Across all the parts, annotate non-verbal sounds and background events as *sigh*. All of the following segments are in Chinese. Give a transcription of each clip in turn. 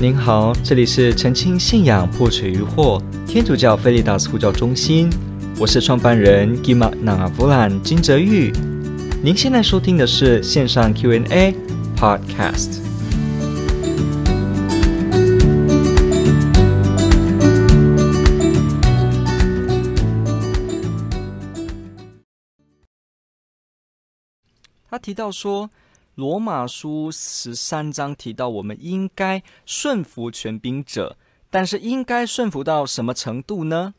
您好，这里是澄清信仰破除疑惑天主教菲利达斯呼叫中心，我是创办人 Gima Navavulan 金泽玉。您现在收听的是线上 Q&A Podcast。他提到说。罗马书十三章提到，我们应该顺服权柄者，但是应该顺服到什么程度呢？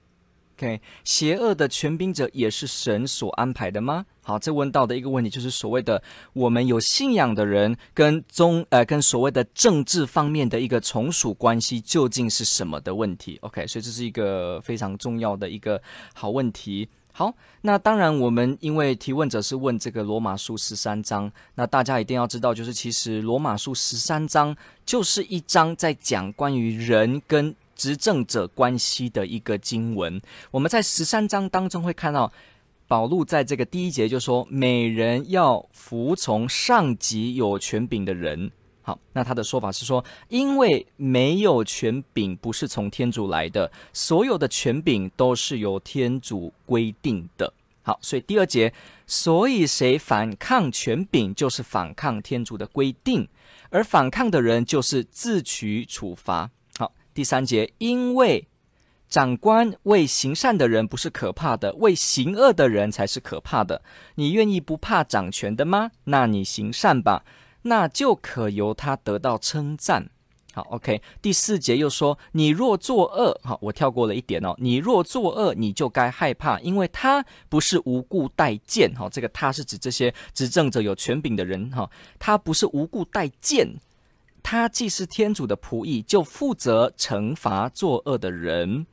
？OK，邪恶的权柄者也是神所安排的吗？好，这问到的一个问题就是所谓的我们有信仰的人跟宗呃跟所谓的政治方面的一个从属关系究竟是什么的问题？OK，所以这是一个非常重要的一个好问题。好，那当然，我们因为提问者是问这个罗马书十三章，那大家一定要知道，就是其实罗马书十三章就是一章在讲关于人跟执政者关系的一个经文。我们在十三章当中会看到，保禄在这个第一节就说，每人要服从上级有权柄的人。好，那他的说法是说，因为没有权柄不是从天主来的，所有的权柄都是由天主规定的。好，所以第二节，所以谁反抗权柄，就是反抗天主的规定，而反抗的人就是自取处罚。第三节，因为长官为行善的人不是可怕的，为行恶的人才是可怕的。你愿意不怕掌权的吗？那你行善吧。那就可由他得到称赞。好，OK。第四节又说：“你若作恶，好，我跳过了一点哦。你若作恶，你就该害怕，因为他不是无故待见。好，这个他是指这些执政者有权柄的人。哈，他不是无故待见，他既是天主的仆役，就负责惩罚作恶的人。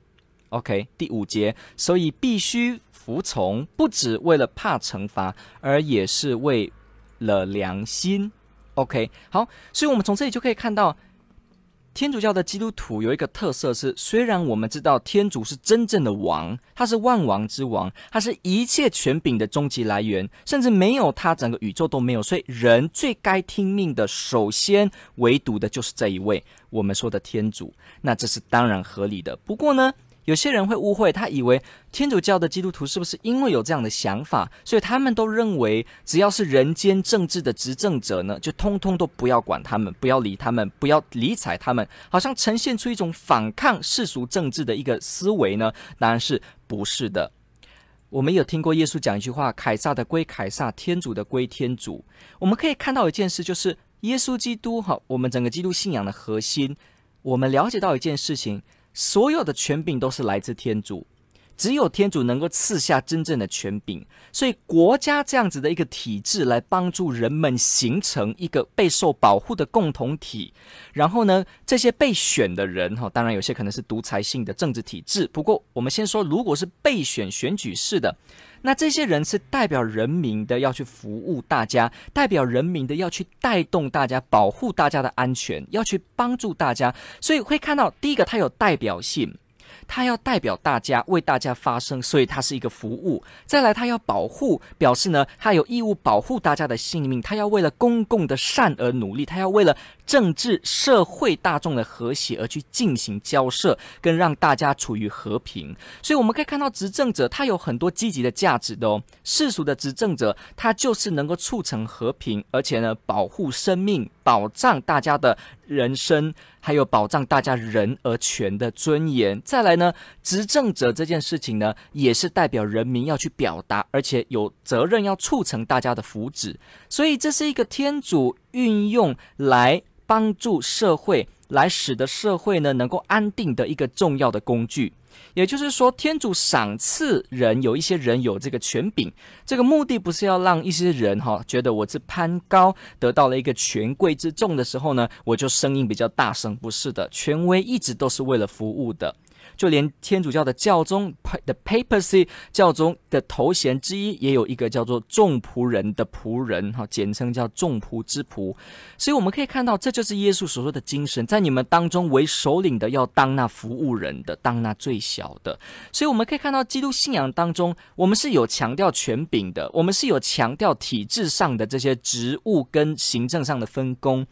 OK。第五节，所以必须服从，不只为了怕惩罚，而也是为了良心。” OK，好，所以我们从这里就可以看到，天主教的基督徒有一个特色是，虽然我们知道天主是真正的王，他是万王之王，他是一切权柄的终极来源，甚至没有他，整个宇宙都没有，所以人最该听命的，首先唯独的就是这一位我们说的天主，那这是当然合理的。不过呢，有些人会误会，他以为天主教的基督徒是不是因为有这样的想法，所以他们都认为只要是人间政治的执政者呢，就通通都不要管他们，不要理他们，不要理睬他们，好像呈现出一种反抗世俗政治的一个思维呢？当然是不是的。我们有听过耶稣讲一句话：“凯撒的归凯撒，天主的归天主。”我们可以看到一件事，就是耶稣基督哈，我们整个基督信仰的核心，我们了解到一件事情。所有的权柄都是来自天主，只有天主能够赐下真正的权柄。所以国家这样子的一个体制，来帮助人们形成一个备受保护的共同体。然后呢，这些被选的人哈，当然有些可能是独裁性的政治体制。不过我们先说，如果是备选选举式的。那这些人是代表人民的，要去服务大家；代表人民的，要去带动大家，保护大家的安全，要去帮助大家。所以会看到，第一个，它有代表性。他要代表大家，为大家发声，所以他是一个服务。再来，他要保护，表示呢，他有义务保护大家的性命。他要为了公共的善而努力，他要为了政治社会大众的和谐而去进行交涉，跟让大家处于和平。所以我们可以看到，执政者他有很多积极的价值的哦。世俗的执政者，他就是能够促成和平，而且呢，保护生命，保障大家的人生。还有保障大家人而权的尊严。再来呢，执政者这件事情呢，也是代表人民要去表达，而且有责任要促成大家的福祉。所以这是一个天主运用来帮助社会，来使得社会呢能够安定的一个重要的工具。也就是说，天主赏赐人，有一些人有这个权柄，这个目的不是要让一些人哈觉得我是攀高，得到了一个权贵之重的时候呢，我就声音比较大声，不是的，权威一直都是为了服务的。就连天主教的教宗的 Papacy 教宗的头衔之一，也有一个叫做众仆人的仆人，哈，简称叫众仆之仆。所以我们可以看到，这就是耶稣所说的精神，在你们当中为首领的要当那服务人的，当那最小的。所以我们可以看到，基督信仰当中，我们是有强调权柄的，我们是有强调体制上的这些职务跟行政上的分工。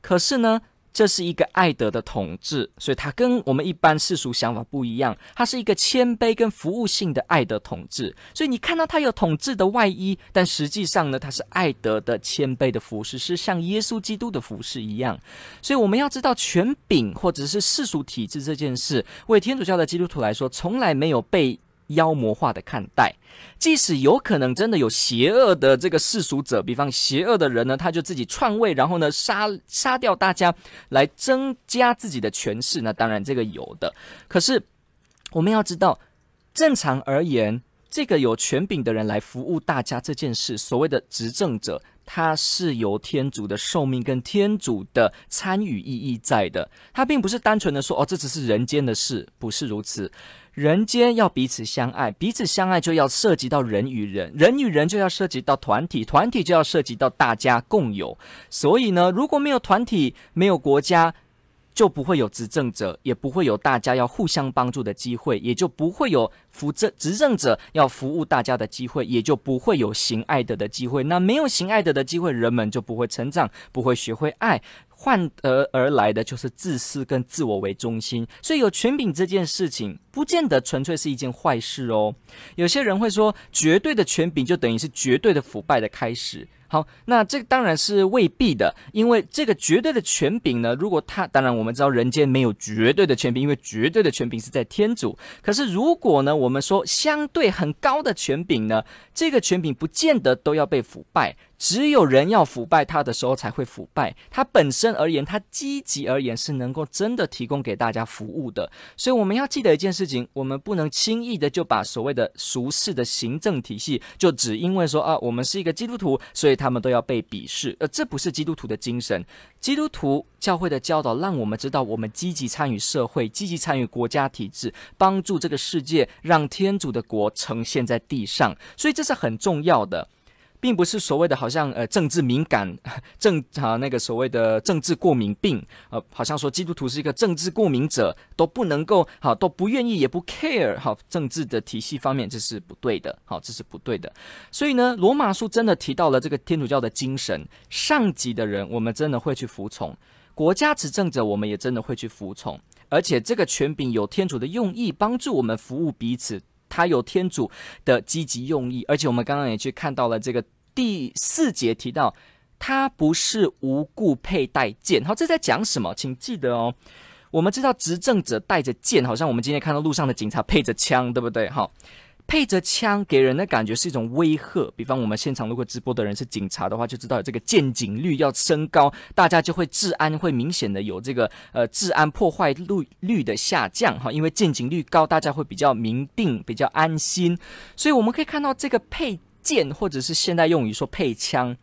可是呢，这是一个爱德的统治，所以它跟我们一般世俗想法不一样。它是一个谦卑跟服务性的爱德统治，所以你看到它有统治的外衣，但实际上呢，它是爱德的谦卑的服饰，是像耶稣基督的服饰一样。所以我们要知道，权柄或者是世俗体制这件事，为天主教的基督徒来说，从来没有被。妖魔化的看待，即使有可能真的有邪恶的这个世俗者，比方邪恶的人呢，他就自己篡位，然后呢杀杀掉大家，来增加自己的权势。那当然这个有的，可是我们要知道，正常而言，这个有权柄的人来服务大家这件事，所谓的执政者，他是有天主的受命跟天主的参与意义在的，他并不是单纯的说哦，这只是人间的事，不是如此。人间要彼此相爱，彼此相爱就要涉及到人与人，人与人就要涉及到团体，团体就要涉及到大家共有。所以呢，如果没有团体，没有国家，就不会有执政者，也不会有大家要互相帮助的机会，也就不会有扶正执政者要服务大家的机会，也就不会有行爱德的机会。那没有行爱德的机会，人们就不会成长，不会学会爱。换得而来的就是自私跟自我为中心，所以有权柄这件事情，不见得纯粹是一件坏事哦。有些人会说，绝对的权柄就等于是绝对的腐败的开始。好，那这个当然是未必的，因为这个绝对的权柄呢，如果他当然我们知道人间没有绝对的权柄，因为绝对的权柄是在天主。可是如果呢，我们说相对很高的权柄呢，这个权柄不见得都要被腐败。只有人要腐败他的时候才会腐败。他本身而言，他积极而言是能够真的提供给大家服务的。所以我们要记得一件事情：我们不能轻易的就把所谓的俗世的行政体系，就只因为说啊，我们是一个基督徒，所以他们都要被鄙视。呃这不是基督徒的精神。基督徒教会的教导让我们知道，我们积极参与社会，积极参与国家体制，帮助这个世界，让天主的国呈现在地上。所以这是很重要的。并不是所谓的好像呃政治敏感 *laughs* 政啊那个所谓的政治过敏病呃好像说基督徒是一个政治过敏者都不能够好都不愿意也不 care 好政治的体系方面这是不对的好这是不对的所以呢罗马书真的提到了这个天主教的精神上级的人我们真的会去服从国家执政者我们也真的会去服从而且这个权柄有天主的用意帮助我们服务彼此他有天主的积极用意而且我们刚刚也去看到了这个。第四节提到，他不是无故佩戴剑。好，这在讲什么？请记得哦。我们知道执政者带着剑，好像我们今天看到路上的警察配着枪，对不对？好，配着枪给人的感觉是一种威吓。比方我们现场如果直播的人是警察的话，就知道这个见警率要升高，大家就会治安会明显的有这个呃治安破坏率率的下降哈。因为见警率高，大家会比较明定，比较安心。所以我们可以看到这个配。剑，或者是现在用于说配枪，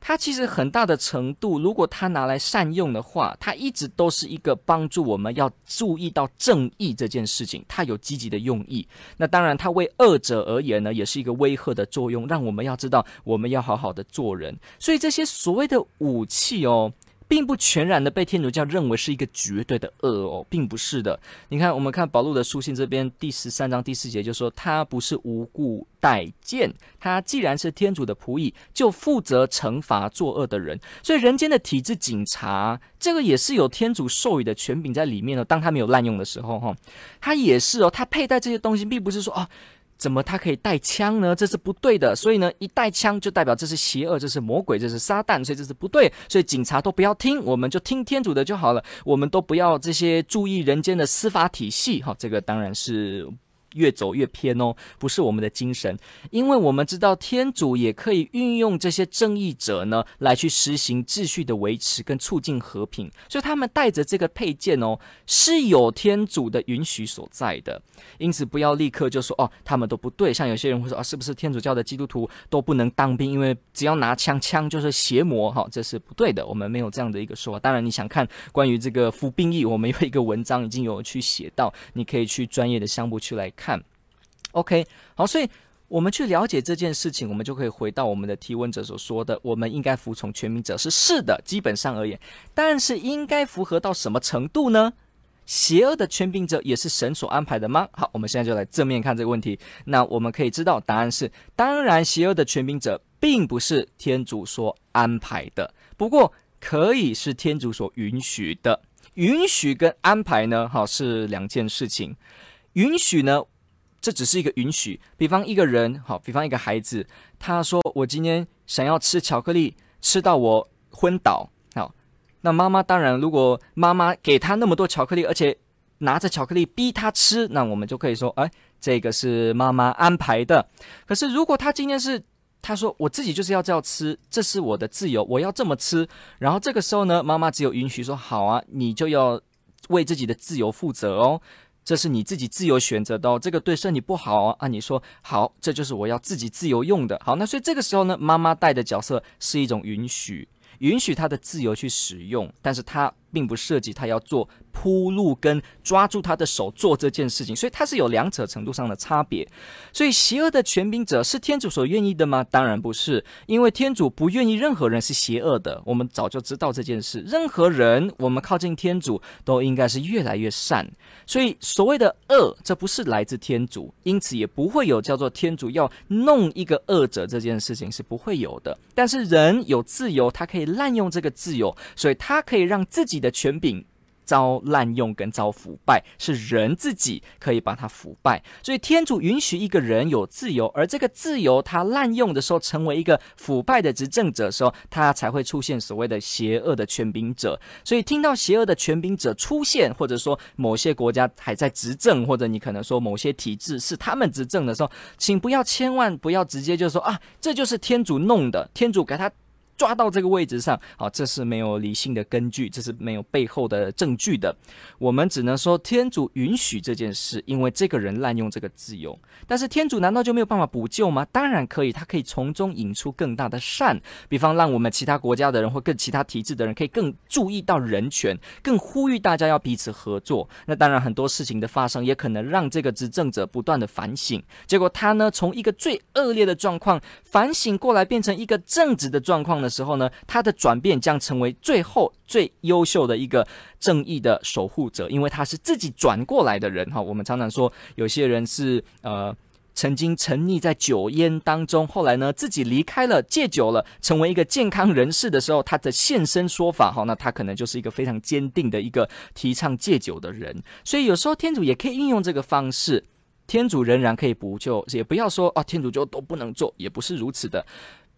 它其实很大的程度，如果它拿来善用的话，它一直都是一个帮助我们要注意到正义这件事情，它有积极的用意。那当然，它为恶者而言呢，也是一个威吓的作用，让我们要知道我们要好好的做人。所以这些所谓的武器哦。并不全然的被天主教认为是一个绝对的恶哦，并不是的。你看，我们看保禄的书信这边第十三章第四节就说，他不是无故待见，他既然是天主的仆役，就负责惩罚作恶的人。所以人间的体制警察，这个也是有天主授予的权柄在里面的。当他没有滥用的时候，哈，他也是哦，他佩戴这些东西，并不是说哦。怎么他可以带枪呢？这是不对的。所以呢，一带枪就代表这是邪恶，这是魔鬼，这是撒旦，所以这是不对。所以警察都不要听，我们就听天主的就好了。我们都不要这些注意人间的司法体系。哈，这个当然是。越走越偏哦，不是我们的精神，因为我们知道天主也可以运用这些正义者呢，来去实行秩序的维持跟促进和平，所以他们带着这个配件哦，是有天主的允许所在的，因此不要立刻就说哦，他们都不对，像有些人会说啊，是不是天主教的基督徒都不能当兵，因为只要拿枪，枪就是邪魔，哈，这是不对的，我们没有这样的一个说法。当然，你想看关于这个服兵役，我们有一个文章已经有去写到，你可以去专业的项目去来看。看，OK，好，所以我们去了解这件事情，我们就可以回到我们的提问者所说的，我们应该服从权柄者是是的，基本上而言，但是应该符合到什么程度呢？邪恶的权柄者也是神所安排的吗？好，我们现在就来正面看这个问题。那我们可以知道答案是，当然，邪恶的权柄者并不是天主所安排的。不过，可以是天主所允许的。允许跟安排呢，好，是两件事情。允许呢，这只是一个允许。比方一个人，好，比方一个孩子，他说：“我今天想要吃巧克力，吃到我昏倒。”好，那妈妈当然，如果妈妈给他那么多巧克力，而且拿着巧克力逼他吃，那我们就可以说：“哎，这个是妈妈安排的。”可是如果他今天是他说：“我自己就是要这样吃，这是我的自由，我要这么吃。”然后这个时候呢，妈妈只有允许说：“好啊，你就要为自己的自由负责哦，这是你自己自由选择的哦，这个对身体不好啊。”啊，你说好，这就是我要自己自由用的。好，那所以这个时候呢，妈妈带的角色是一种允许，允许他的自由去使用，但是他并不涉及他要做。铺路跟抓住他的手做这件事情，所以他是有两者程度上的差别。所以邪恶的权柄者是天主所愿意的吗？当然不是，因为天主不愿意任何人是邪恶的。我们早就知道这件事。任何人，我们靠近天主都应该是越来越善。所以所谓的恶，这不是来自天主，因此也不会有叫做天主要弄一个恶者这件事情是不会有的。但是人有自由，他可以滥用这个自由，所以他可以让自己的权柄。遭滥用跟遭腐败，是人自己可以把它腐败，所以天主允许一个人有自由，而这个自由他滥用的时候，成为一个腐败的执政者的时候，他才会出现所谓的邪恶的权柄者。所以听到邪恶的权柄者出现，或者说某些国家还在执政，或者你可能说某些体制是他们执政的时候，请不要千万不要直接就说啊，这就是天主弄的，天主给他。抓到这个位置上，好，这是没有理性的根据，这是没有背后的证据的。我们只能说天主允许这件事，因为这个人滥用这个自由。但是天主难道就没有办法补救吗？当然可以，他可以从中引出更大的善，比方让我们其他国家的人或更其他体制的人可以更注意到人权，更呼吁大家要彼此合作。那当然很多事情的发生也可能让这个执政者不断的反省，结果他呢，从一个最恶劣的状况反省过来，变成一个正直的状况呢。时候呢，他的转变将成为最后最优秀的一个正义的守护者，因为他是自己转过来的人哈。我们常常说，有些人是呃曾经沉溺在酒烟当中，后来呢自己离开了戒酒了，成为一个健康人士的时候，他的现身说法哈，那他可能就是一个非常坚定的一个提倡戒酒的人。所以有时候天主也可以运用这个方式，天主仍然可以补救，也不要说啊，天主就都不能做，也不是如此的。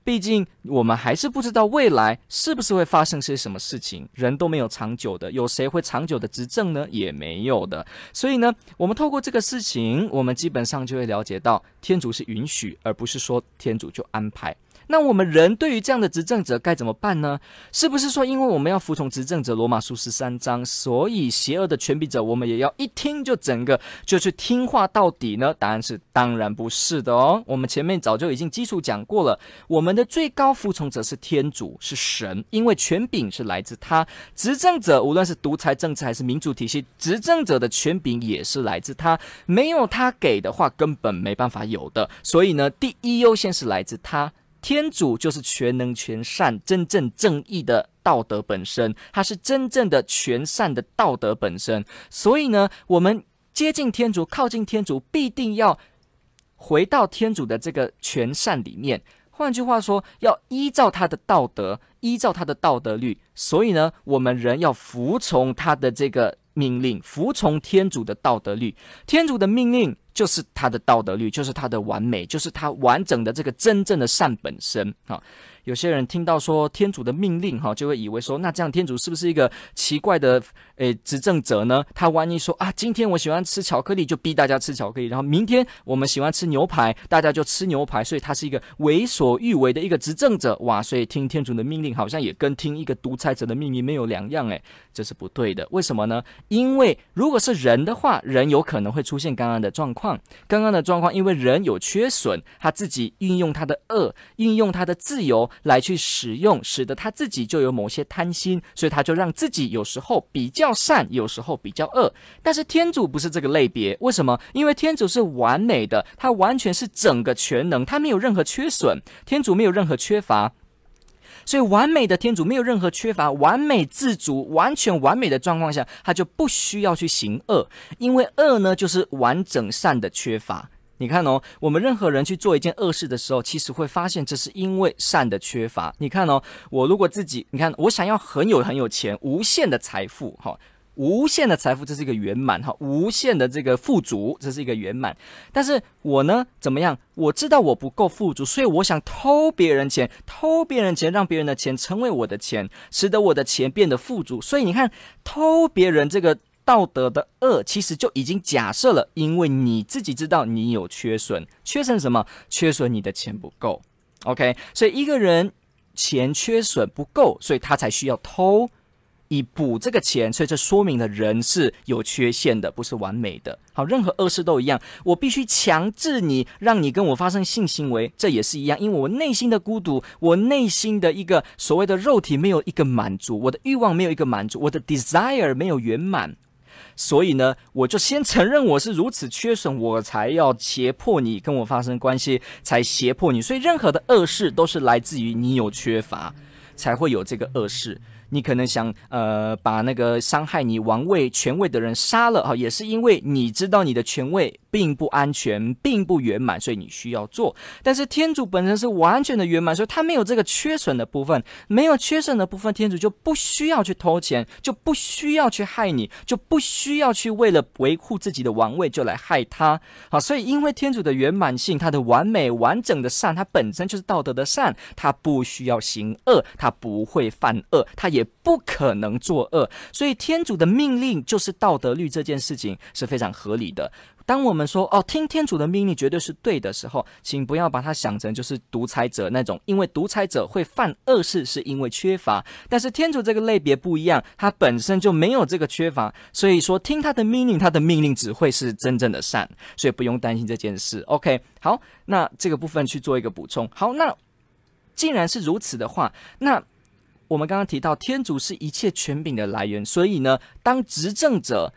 毕竟，我们还是不知道未来是不是会发生些什么事情。人都没有长久的，有谁会长久的执政呢？也没有的。所以呢，我们透过这个事情，我们基本上就会了解到，天主是允许，而不是说天主就安排。那我们人对于这样的执政者该怎么办呢？是不是说，因为我们要服从执政者罗马书十三章，所以邪恶的权柄者我们也要一听就整个就去听话到底呢？答案是当然不是的哦。我们前面早就已经基础讲过了，我们的最高服从者是天主，是神，因为权柄是来自他。执政者无论是独裁政治还是民主体系，执政者的权柄也是来自他，没有他给的话，根本没办法有的。所以呢，第一优先是来自他。天主就是全能、全善、真正正义的道德本身，他是真正的全善的道德本身。所以呢，我们接近天主、靠近天主，必定要回到天主的这个全善里面。换句话说，要依照他的道德，依照他的道德律。所以呢，我们人要服从他的这个命令，服从天主的道德律。天主的命令。就是他的道德律，就是他的完美，就是他完整的这个真正的善本身啊。有些人听到说天主的命令，哈，就会以为说，那这样天主是不是一个奇怪的诶执政者呢？他万一说啊，今天我喜欢吃巧克力，就逼大家吃巧克力，然后明天我们喜欢吃牛排，大家就吃牛排，所以他是一个为所欲为的一个执政者，哇！所以听天主的命令，好像也跟听一个独裁者的命令没有两样，诶，这是不对的。为什么呢？因为如果是人的话，人有可能会出现刚刚的状况，况刚刚的状况，因为人有缺损，他自己运用他的恶，运用他的自由。来去使用，使得他自己就有某些贪心，所以他就让自己有时候比较善，有时候比较恶。但是天主不是这个类别，为什么？因为天主是完美的，他完全是整个全能，他没有任何缺损，天主没有任何缺乏，所以完美的天主没有任何缺乏，完美自主，完全完美的状况下，他就不需要去行恶，因为恶呢就是完整善的缺乏。你看哦，我们任何人去做一件恶事的时候，其实会发现这是因为善的缺乏。你看哦，我如果自己，你看我想要很有很有钱，无限的财富，哈。无限的财富，这是一个圆满哈；无限的这个富足，这是一个圆满。但是我呢，怎么样？我知道我不够富足，所以我想偷别人钱，偷别人钱，让别人的钱成为我的钱，使得我的钱变得富足。所以你看，偷别人这个道德的恶，其实就已经假设了，因为你自己知道你有缺损，缺损什么？缺损你的钱不够。OK，所以一个人钱缺损不够，所以他才需要偷。以补这个钱，所以这说明了人是有缺陷的，不是完美的。好，任何恶事都一样，我必须强制你，让你跟我发生性行为，这也是一样，因为我内心的孤独，我内心的一个所谓的肉体没有一个满足，我的欲望没有一个满足，我的 desire 没有圆满，所以呢，我就先承认我是如此缺损，我才要胁迫你跟我发生关系，才胁迫你。所以任何的恶事都是来自于你有缺乏，才会有这个恶事。你可能想，呃，把那个伤害你王位权位的人杀了哈，也是因为你知道你的权位并不安全，并不圆满，所以你需要做。但是天主本身是完全的圆满，所以他没有这个缺损的部分，没有缺损的部分，天主就不需要去偷钱，就不需要去害你，就不需要去为了维护自己的王位就来害他。好，所以因为天主的圆满性，他的完美完整的善，他本身就是道德的善，他不需要行恶，他不会犯恶，他也不可能作恶，所以天主的命令就是道德律，这件事情是非常合理的。当我们说哦，听天主的命令绝对是对的时候，请不要把它想成就是独裁者那种，因为独裁者会犯恶事是因为缺乏，但是天主这个类别不一样，他本身就没有这个缺乏，所以说听他的命令，他的命令只会是真正的善，所以不用担心这件事。OK，好，那这个部分去做一个补充。好，那既然是如此的话，那我们刚刚提到天主是一切权柄的来源，所以呢，当执政者。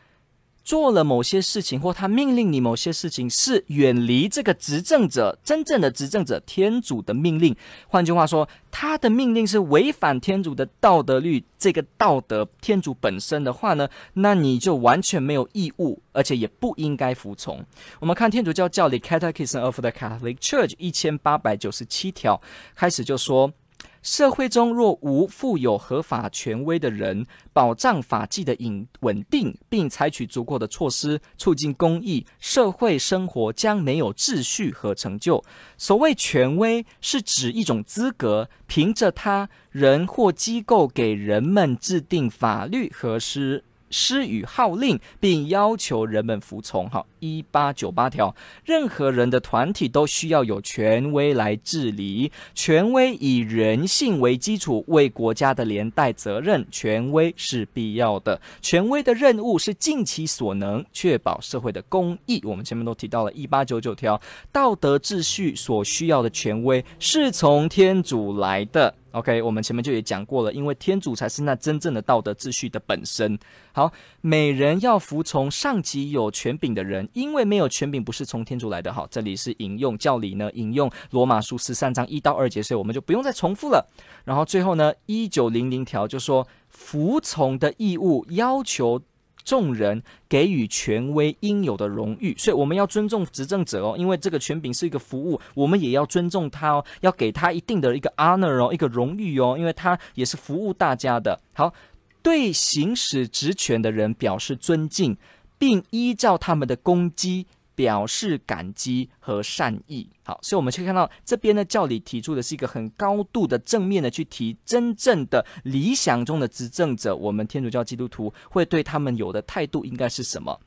做了某些事情，或他命令你某些事情，是远离这个执政者真正的执政者天主的命令。换句话说，他的命令是违反天主的道德律，这个道德天主本身的话呢，那你就完全没有义务，而且也不应该服从。我们看天主教教理 Catechism of the Catholic Church 一千八百九十七条开始就说。社会中若无富有合法权威的人，保障法纪的稳稳定，并采取足够的措施促进公益，社会生活将没有秩序和成就。所谓权威，是指一种资格，凭着他人或机构给人们制定法律和施施予号令，并要求人们服从。哈。一八九八条，任何人的团体都需要有权威来治理，权威以人性为基础，为国家的连带责任，权威是必要的。权威的任务是尽其所能，确保社会的公义。我们前面都提到了一八九九条，道德秩序所需要的权威是从天主来的。OK，我们前面就也讲过了，因为天主才是那真正的道德秩序的本身。好，每人要服从上级有权柄的人。因为没有权柄不是从天主来的，好，这里是引用教理呢，引用罗马书十三章一到二节，所以我们就不用再重复了。然后最后呢，一九零零条就说服从的义务要求众人给予权威应有的荣誉，所以我们要尊重执政者哦，因为这个权柄是一个服务，我们也要尊重他哦，要给他一定的一个 honor 哦，一个荣誉哦，因为他也是服务大家的。好，对行使职权的人表示尊敬。并依照他们的攻击表示感激和善意。好，所以我们可以看到这边的教理提出的是一个很高度的正面的去提真正的理想中的执政者，我们天主教基督徒会对他们有的态度应该是什么？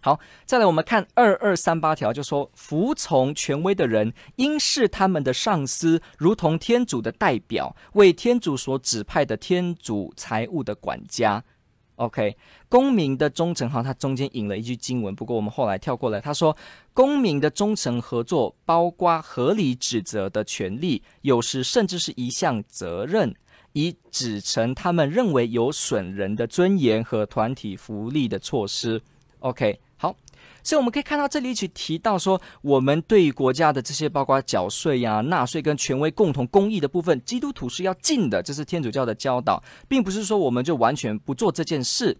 好，再来我们看二二三八条，就说服从权威的人应视他们的上司如同天主的代表，为天主所指派的天主财物的管家。OK，公民的忠诚，哈，他中间引了一句经文，不过我们后来跳过来。他说，公民的忠诚合作包括合理指责的权利，有时甚至是一项责任，以指成他们认为有损人的尊严和团体福利的措施。OK。所以我们可以看到，这里去提到说，我们对于国家的这些包括缴税呀、纳税跟权威共同公益的部分，基督徒是要尽的，这是天主教的教导，并不是说我们就完全不做这件事。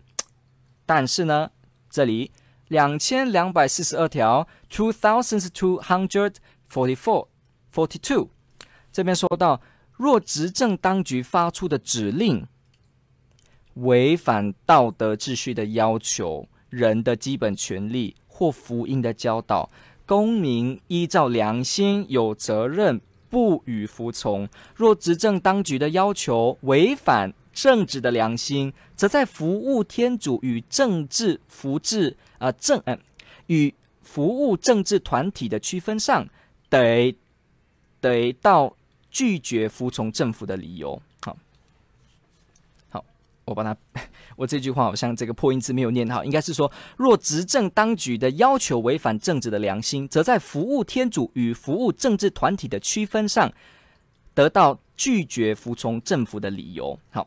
但是呢，这里两千两百四十二条，two thousand two hundred forty four forty two。这边说到，若执政当局发出的指令违反道德秩序的要求、人的基本权利或福音的教导，公民依照良心有责任不予服从。若执政当局的要求违反政治的良心，则在服务天主与政治福祉啊政嗯与服务政治团体的区分上，得得到。拒绝服从政府的理由，我把它，*laughs* 我这句话好像这个破音字没有念好，应该是说，若执政当局的要求违反政治的良心，则在服务天主与服务政治团体的区分上，得到拒绝服从政府的理由。好，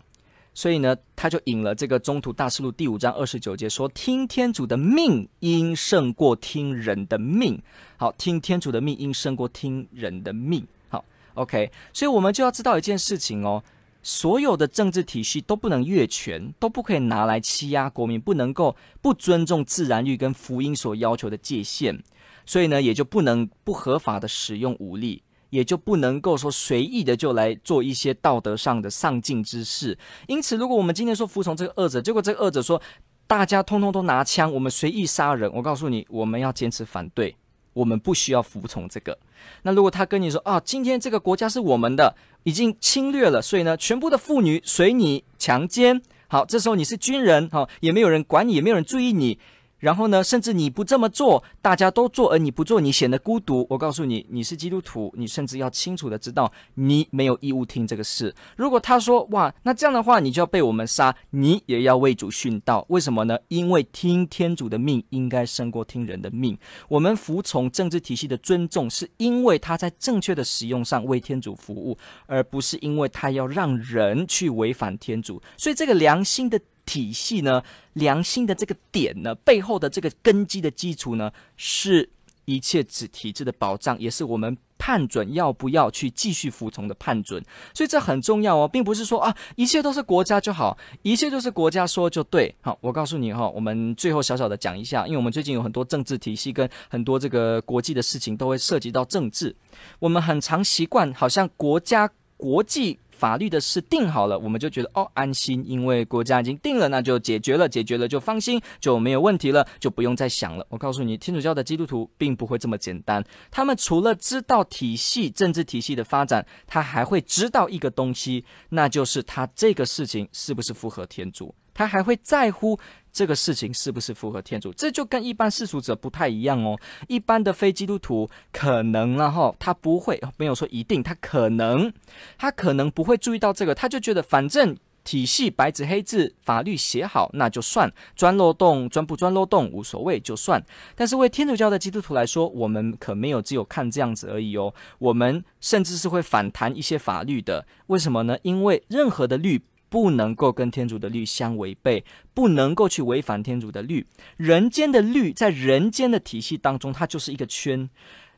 所以呢，他就引了这个《中途大事录》第五章二十九节，说：“听天主的命，应胜过听人的命。”好，听天主的命，应胜过听人的命。好 OK，所以我们就要知道一件事情哦，所有的政治体系都不能越权，都不可以拿来欺压国民，不能够不尊重自然律跟福音所要求的界限，所以呢，也就不能不合法的使用武力，也就不能够说随意的就来做一些道德上的上进之事。因此，如果我们今天说服从这个恶者，结果这个恶者说大家通通都拿枪，我们随意杀人，我告诉你，我们要坚持反对。我们不需要服从这个。那如果他跟你说啊，今天这个国家是我们的，已经侵略了，所以呢，全部的妇女随你强奸。好，这时候你是军人，好，也没有人管你，也没有人注意你。然后呢，甚至你不这么做，大家都做，而你不做，你显得孤独。我告诉你，你是基督徒，你甚至要清楚的知道，你没有义务听这个事。如果他说哇，那这样的话，你就要被我们杀，你也要为主殉道。为什么呢？因为听天主的命应该胜过听人的命。我们服从政治体系的尊重，是因为他在正确的使用上为天主服务，而不是因为他要让人去违反天主。所以这个良心的。体系呢，良心的这个点呢，背后的这个根基的基础呢，是一切子体制的保障，也是我们判准要不要去继续服从的判准。所以这很重要哦，并不是说啊，一切都是国家就好，一切都是国家说就对。好，我告诉你哈，我们最后小小的讲一下，因为我们最近有很多政治体系跟很多这个国际的事情都会涉及到政治，我们很常习惯好像国家国际。法律的事定好了，我们就觉得哦安心，因为国家已经定了，那就解决了，解决了就放心，就没有问题了，就不用再想了。我告诉你，天主教的基督徒并不会这么简单，他们除了知道体系、政治体系的发展，他还会知道一个东西，那就是他这个事情是不是符合天主，他还会在乎。这个事情是不是符合天主？这就跟一般世俗者不太一样哦。一般的非基督徒可能，然后他不会，没有说一定，他可能，他可能不会注意到这个，他就觉得反正体系白纸黑字，法律写好那就算，钻漏洞钻不钻漏洞无所谓，就算。但是为天主教的基督徒来说，我们可没有只有看这样子而已哦，我们甚至是会反弹一些法律的。为什么呢？因为任何的律。不能够跟天主的律相违背，不能够去违反天主的律。人间的律在人间的体系当中，它就是一个圈。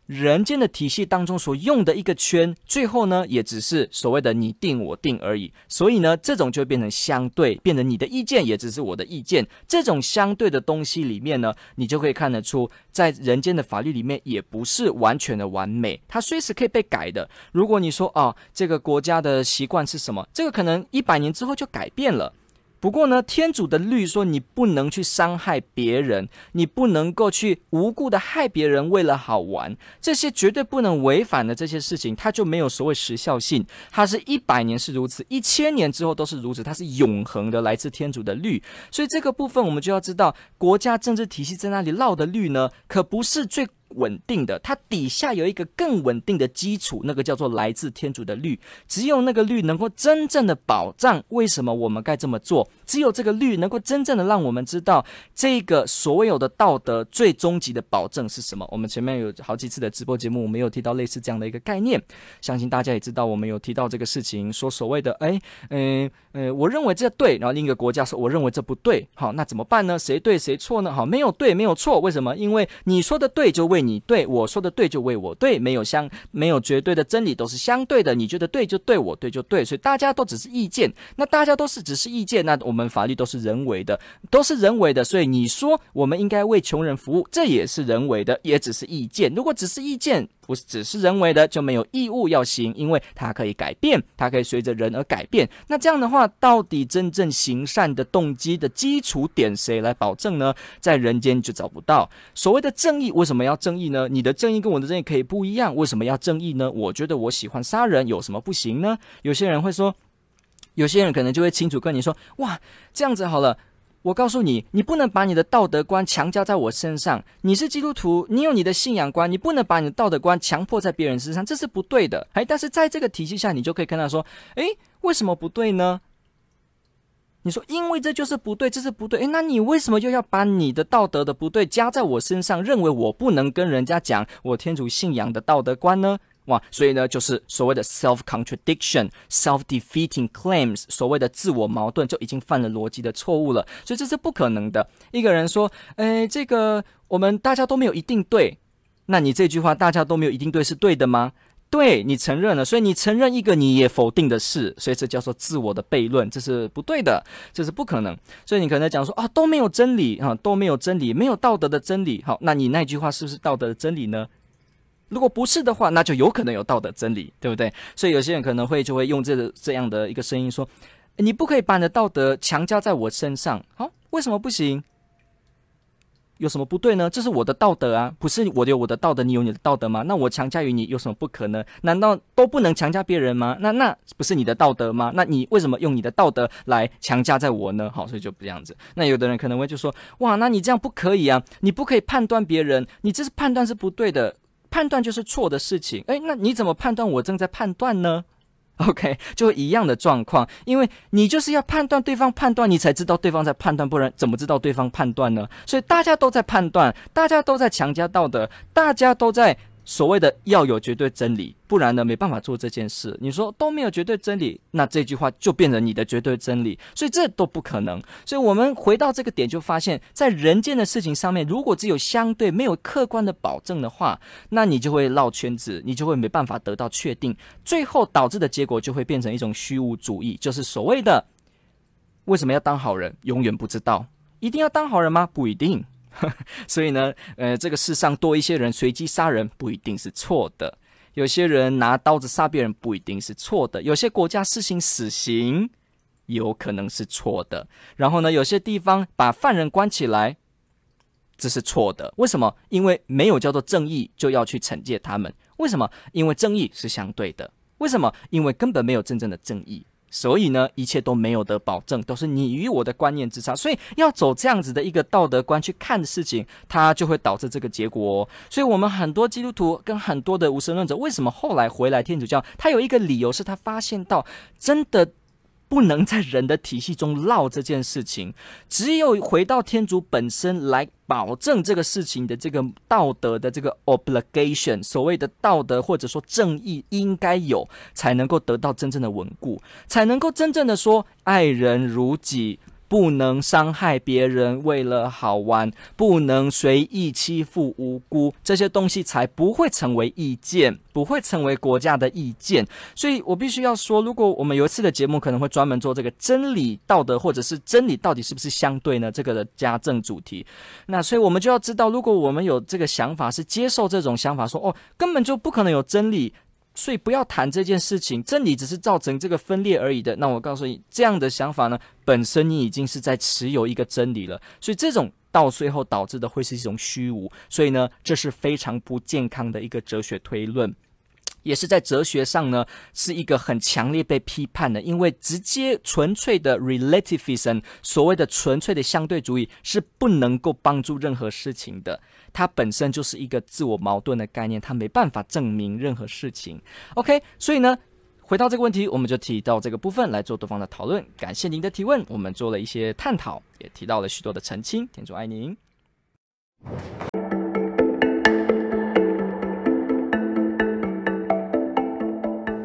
人间的体系当中所用的一个圈，最后呢，也只是所谓的你定我定而已。所以呢，这种就变成相对，变成你的意见也只是我的意见。这种相对的东西里面呢，你就可以看得出，在人间的法律里面也不是完全的完美，它随时可以被改的。如果你说哦，这个国家的习惯是什么，这个可能一百年之后就改变了。不过呢，天主的律说你不能去伤害别人，你不能够去无故的害别人，为了好玩，这些绝对不能违反的这些事情，它就没有所谓时效性。它是一百年是如此，一千年之后都是如此，它是永恒的来自天主的律。所以这个部分我们就要知道，国家政治体系在那里绕的律呢，可不是最。稳定的，它底下有一个更稳定的基础，那个叫做来自天主的律。只有那个律能够真正的保障为什么我们该这么做。只有这个律能够真正的让我们知道这个所有的道德最终极的保证是什么。我们前面有好几次的直播节目，我们有提到类似这样的一个概念，相信大家也知道，我们有提到这个事情，说所谓的哎，嗯呃，我认为这对，然后另一个国家说我认为这不对，好，那怎么办呢？谁对谁错呢？好，没有对，没有错，为什么？因为你说的对就为你对，我说的对就为我对，没有相没有绝对的真理，都是相对的。你觉得对就对，我对就对，所以大家都只是意见。那大家都是只是意见，那我们法律都是人为的，都是人为的。所以你说我们应该为穷人服务，这也是人为的，也只是意见。如果只是意见，不是只是人为的，就没有义务要行，因为它可以改变，它可以随着人而改变。那这样的话，到底真正行善的动机的基础点谁来保证呢？在人间就找不到。所谓的正义，为什么要正义呢？你的正义跟我的正义可以不一样，为什么要正义呢？我觉得我喜欢杀人，有什么不行呢？有些人会说，有些人可能就会清楚跟你说，哇，这样子好了。我告诉你，你不能把你的道德观强加在我身上。你是基督徒，你有你的信仰观，你不能把你的道德观强迫在别人身上，这是不对的。哎，但是在这个体系下，你就可以跟他说：哎，为什么不对呢？你说，因为这就是不对，这是不对。哎，那你为什么又要把你的道德的不对加在我身上，认为我不能跟人家讲我天主信仰的道德观呢？哇，所以呢，就是所谓的 self-contradiction、self-defeating claims，所谓的自我矛盾，就已经犯了逻辑的错误了。所以这是不可能的。一个人说：“诶，这个我们大家都没有一定对。”那你这句话“大家都没有一定对”是对的吗？对，你承认了，所以你承认一个你也否定的事，所以这叫做自我的悖论，这是不对的，这是不可能。所以你可能讲说啊，都没有真理啊，都没有真理，没有道德的真理。好，那你那句话是不是道德的真理呢？如果不是的话，那就有可能有道德真理，对不对？所以有些人可能会就会用这个这样的一个声音说：“你不可以把你的道德强加在我身上。”好，为什么不行？有什么不对呢？这是我的道德啊，不是我有我的道德，你有你的道德吗？那我强加于你有什么不可呢？难道都不能强加别人吗？那那不是你的道德吗？那你为什么用你的道德来强加在我呢？好，所以就不这样子。那有的人可能会就说：“哇，那你这样不可以啊，你不可以判断别人，你这是判断是不对的。”判断就是错的事情，诶，那你怎么判断我正在判断呢？OK，就一样的状况，因为你就是要判断对方判断，你才知道对方在判断，不然怎么知道对方判断呢？所以大家都在判断，大家都在强加道德，大家都在。所谓的要有绝对真理，不然呢没办法做这件事。你说都没有绝对真理，那这句话就变成你的绝对真理，所以这都不可能。所以我们回到这个点，就发现，在人间的事情上面，如果只有相对没有客观的保证的话，那你就会绕圈子，你就会没办法得到确定，最后导致的结果就会变成一种虚无主义，就是所谓的为什么要当好人？永远不知道，一定要当好人吗？不一定。*laughs* 所以呢，呃，这个世上多一些人随机杀人不一定是错的，有些人拿刀子杀别人不一定是错的，有些国家施行死刑有可能是错的，然后呢，有些地方把犯人关起来，这是错的。为什么？因为没有叫做正义就要去惩戒他们。为什么？因为正义是相对的。为什么？因为根本没有真正的正义。所以呢，一切都没有得保证，都是你与我的观念之差。所以要走这样子的一个道德观去看事情，它就会导致这个结果。所以，我们很多基督徒跟很多的无神论者，为什么后来回来天主教？他有一个理由是他发现到真的。不能在人的体系中绕这件事情，只有回到天主本身来保证这个事情的这个道德的这个 obligation，所谓的道德或者说正义应该有，才能够得到真正的稳固，才能够真正的说爱人如己。不能伤害别人，为了好玩，不能随意欺负无辜，这些东西才不会成为意见，不会成为国家的意见。所以我必须要说，如果我们有一次的节目，可能会专门做这个真理、道德，或者是真理到底是不是相对呢？这个的家政主题。那所以我们就要知道，如果我们有这个想法，是接受这种想法，说哦，根本就不可能有真理。所以不要谈这件事情，真理只是造成这个分裂而已的。那我告诉你，这样的想法呢，本身你已经是在持有一个真理了。所以这种到最后导致的会是一种虚无。所以呢，这是非常不健康的一个哲学推论。也是在哲学上呢，是一个很强烈被批判的，因为直接纯粹的 relativism，所谓的纯粹的相对主义，是不能够帮助任何事情的。它本身就是一个自我矛盾的概念，它没办法证明任何事情。OK，所以呢，回到这个问题，我们就提到这个部分来做多方的讨论。感谢您的提问，我们做了一些探讨，也提到了许多的澄清。天主爱您。